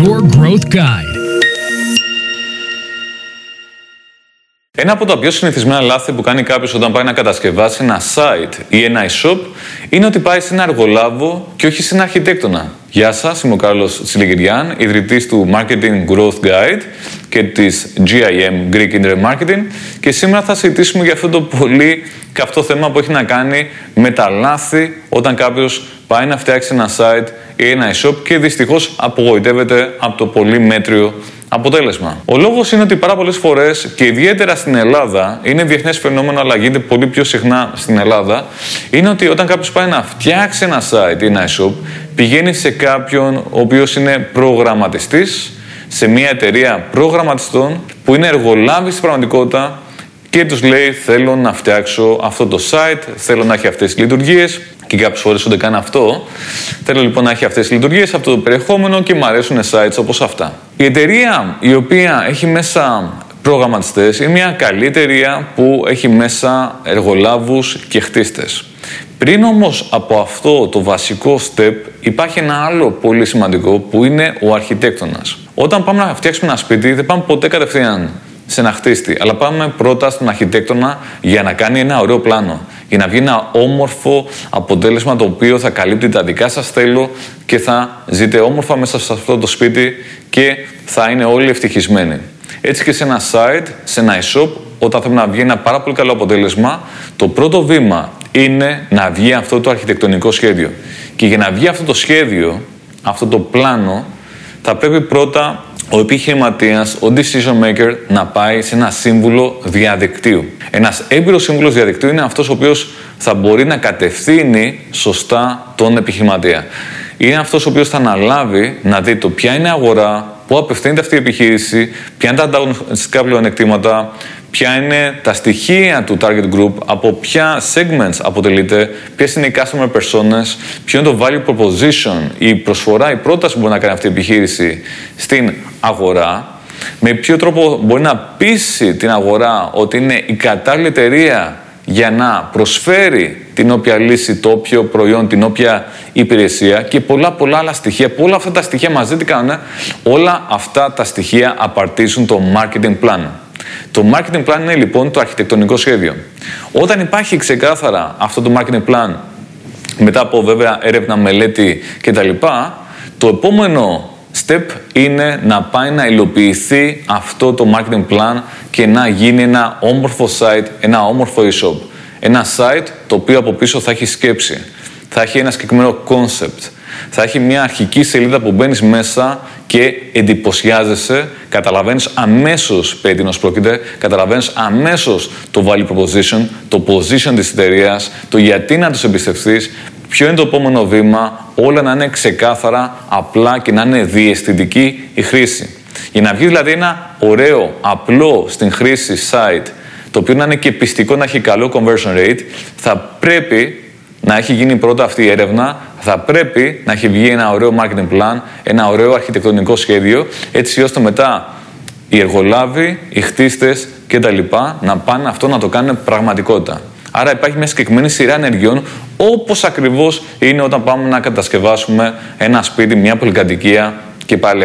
Your Growth Guide. Ένα από τα πιο συνηθισμένα λάθη που κάνει κάποιος όταν πάει να κατασκευάσει ένα site ή ένα e-shop είναι ότι πάει σε ένα εργολάβο και όχι σε ένα αρχιτέκτονα. Γεια σας, είμαι ο Κάρλος Τσιλιγυριάν, ιδρυτής του Marketing Growth Guide και της GIM Greek Internet Marketing και σήμερα θα συζητήσουμε για αυτό το πολύ καυτό θέμα που έχει να κάνει με τα λάθη όταν κάποιος πάει να φτιάξει ένα site ή ένα e-shop και δυστυχώς απογοητεύεται από το πολύ μέτριο αποτέλεσμα. Ο λόγος είναι ότι πάρα πολλές φορές και ιδιαίτερα στην Ελλάδα, είναι διεθνές φαινόμενο αλλά γίνεται πολύ πιο συχνά στην Ελλάδα, είναι ότι όταν κάποιος πάει να φτιάξει ένα site ή ένα e-shop, πηγαίνει σε κάποιον ο οποίος είναι προγραμματιστής, σε μια εταιρεία προγραμματιστών που είναι εργολάβης στην πραγματικότητα και τους λέει θέλω να φτιάξω αυτό το site, θέλω να έχει αυτές τις λειτουργίες και κάποιες φορές ούτε καν αυτό. Θέλω λοιπόν να έχει αυτές τις λειτουργίες, αυτό το περιεχόμενο και μου αρέσουν sites όπως αυτά. Η εταιρεία η οποία έχει μέσα προγραμματιστές είναι μια καλή εταιρεία που έχει μέσα εργολάβους και χτίστες. Πριν όμως από αυτό το βασικό step υπάρχει ένα άλλο πολύ σημαντικό που είναι ο αρχιτέκτονας. Όταν πάμε να φτιάξουμε ένα σπίτι δεν πάμε ποτέ κατευθείαν σε ένα χτίστη. Αλλά πάμε πρώτα στον αρχιτέκτονα για να κάνει ένα ωραίο πλάνο. Για να βγει ένα όμορφο αποτέλεσμα το οποίο θα καλύπτει τα δικά σας θέλω και θα ζείτε όμορφα μέσα σε αυτό το σπίτι και θα είναι όλοι ευτυχισμένοι. Έτσι και σε ένα site, σε ένα e-shop, όταν θέλουμε να βγει ένα πάρα πολύ καλό αποτέλεσμα, το πρώτο βήμα είναι να βγει αυτό το αρχιτεκτονικό σχέδιο. Και για να βγει αυτό το σχέδιο, αυτό το πλάνο, θα πρέπει πρώτα ο επιχειρηματίας, ο decision maker, να πάει σε ένα σύμβουλο διαδικτύου. Ένας έμπειρος σύμβουλος διαδικτύου είναι αυτός ο οποίος θα μπορεί να κατευθύνει σωστά τον επιχειρηματία. Είναι αυτός ο οποίος θα αναλάβει να δει το ποια είναι η αγορά, πού απευθύνεται αυτή η επιχείρηση, ποια είναι τα ανταγωνιστικά πλεονεκτήματα, ποια είναι τα στοιχεία του target group, από ποια segments αποτελείται, ποιες είναι οι customer personas, ποιο είναι το value proposition, η προσφορά, η πρόταση που μπορεί να κάνει αυτή η επιχείρηση στην αγορά, με ποιο τρόπο μπορεί να πείσει την αγορά ότι είναι η κατάλληλη εταιρεία για να προσφέρει την όποια λύση, το όποιο προϊόν, την όποια υπηρεσία και πολλά πολλά άλλα στοιχεία. Πολλά αυτά τα στοιχεία μαζί τι κάνουν, όλα αυτά τα στοιχεία απαρτίζουν το marketing plan. Το marketing plan είναι λοιπόν το αρχιτεκτονικό σχέδιο. Όταν υπάρχει ξεκάθαρα αυτό το marketing plan, μετά από βέβαια έρευνα, μελέτη κτλ., το επόμενο step είναι να πάει να υλοποιηθεί αυτό το marketing plan και να γίνει ένα όμορφο site, ένα όμορφο e-shop. Ένα site το οποίο από πίσω θα έχει σκέψη, θα έχει ένα συγκεκριμένο concept, θα έχει μια αρχική σελίδα που μπαίνεις μέσα και εντυπωσιάζεσαι, καταλαβαίνεις αμέσως περί πρόκειται, καταλαβαίνεις αμέσως το value proposition, το position της εταιρείας, το γιατί να τους εμπιστευτείς, ποιο είναι το επόμενο βήμα, όλα να είναι ξεκάθαρα, απλά και να είναι διαισθητική η χρήση. Για να βγει δηλαδή ένα ωραίο, απλό στην χρήση site, το οποίο να είναι και πιστικό, να έχει καλό conversion rate, θα πρέπει να έχει γίνει πρώτα αυτή η έρευνα, θα πρέπει να έχει βγει ένα ωραίο marketing plan, ένα ωραίο αρχιτεκτονικό σχέδιο, έτσι ώστε μετά οι εργολάβοι, οι χτίστες κτλ. να πάνε αυτό να το κάνουν πραγματικότητα. Άρα υπάρχει μια συγκεκριμένη σειρά ενεργειών, όπως ακριβώς είναι όταν πάμε να κατασκευάσουμε ένα σπίτι, μια πολυκατοικία και πάλι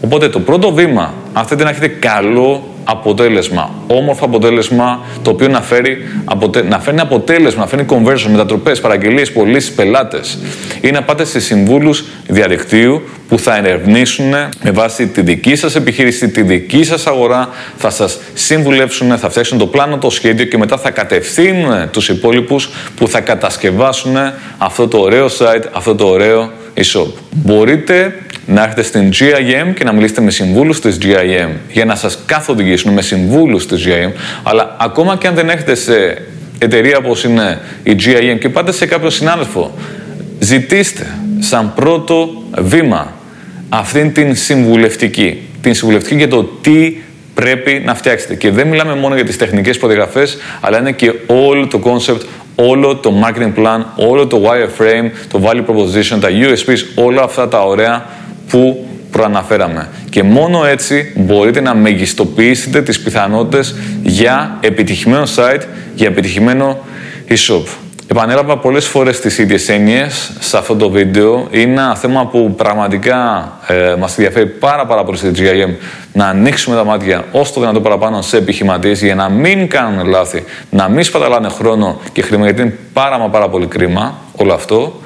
Οπότε το πρώτο βήμα, αν θέλετε να έχετε καλό αποτέλεσμα, όμορφο αποτέλεσμα, το οποίο να φέρει, αποτε... να φέρνει αποτέλεσμα, να φέρνει conversion, μετατροπές, παραγγελίες, πωλήσεις, πελάτες, ή να πάτε σε συμβούλους διαδικτύου που θα ερευνήσουν με βάση τη δική σας επιχείρηση, τη δική σας αγορά, θα σας συμβουλεύσουν, θα φτιάξουν το πλάνο, το σχέδιο και μετά θα κατευθύνουν τους υπόλοιπους που θα κατασκευάσουν αυτό το ωραίο site, αυτό το ωραίο e-shop. Μπορείτε να έρθετε στην GIM και να μιλήσετε με συμβούλους της GIM για να σας καθοδηγήσουν με συμβούλους της GIM, αλλά ακόμα και αν δεν έχετε σε εταιρεία όπως είναι η GIM και πάτε σε κάποιο συνάδελφο, ζητήστε σαν πρώτο βήμα αυτήν την συμβουλευτική. Την συμβουλευτική για το τι πρέπει να φτιάξετε. Και δεν μιλάμε μόνο για τις τεχνικές προδιαγραφές, αλλά είναι και όλο το concept, όλο το marketing plan, όλο το wireframe, το value proposition, τα USPs, όλα αυτά τα ωραία που προαναφέραμε. Και μόνο έτσι μπορείτε να μεγιστοποιήσετε τις πιθανότητες για επιτυχημένο site, για επιτυχημένο e-shop. Επανέλαβα πολλές φορές τις ίδιες έννοιες σε αυτό το βίντεο. Είναι ένα θέμα που πραγματικά ε, μας ενδιαφέρει πάρα πάρα πολύ στη GIM να ανοίξουμε τα μάτια όσο το δυνατό παραπάνω σε επιχειρηματίες για να μην κάνουν λάθη, να μην σπαταλάνε χρόνο και χρήμα γιατί είναι πάρα μα πάρα πολύ κρίμα όλο αυτό.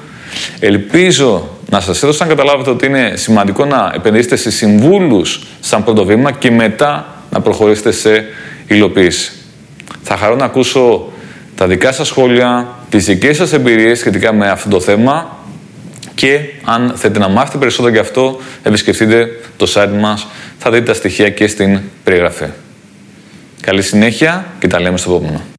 Ελπίζω να σας έδωσα να καταλάβετε ότι είναι σημαντικό να επενδύσετε σε συμβούλους σαν πρώτο βήμα και μετά να προχωρήσετε σε υλοποίηση. Θα χαρώ να ακούσω τα δικά σας σχόλια, τις δικές σας εμπειρίες σχετικά με αυτό το θέμα και αν θέλετε να μάθετε περισσότερο για αυτό, επισκεφτείτε το site μας, θα δείτε τα στοιχεία και στην περιγραφή. Καλή συνέχεια και τα λέμε στο επόμενο.